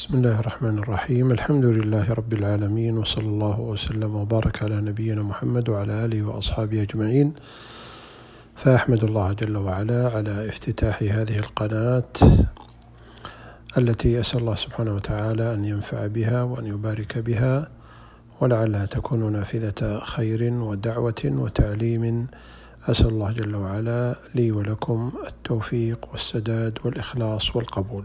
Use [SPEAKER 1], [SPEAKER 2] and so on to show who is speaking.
[SPEAKER 1] بسم الله الرحمن الرحيم. الحمد لله رب العالمين وصلى الله وسلم وبارك على نبينا محمد وعلى آله وأصحابه أجمعين. فأحمد الله جل وعلا على افتتاح هذه القناة التي أسأل الله سبحانه وتعالى أن ينفع بها وأن يبارك بها ولعلها تكون نافذة خير ودعوة وتعليم. أسأل الله جل وعلا لي ولكم التوفيق والسداد والإخلاص والقبول.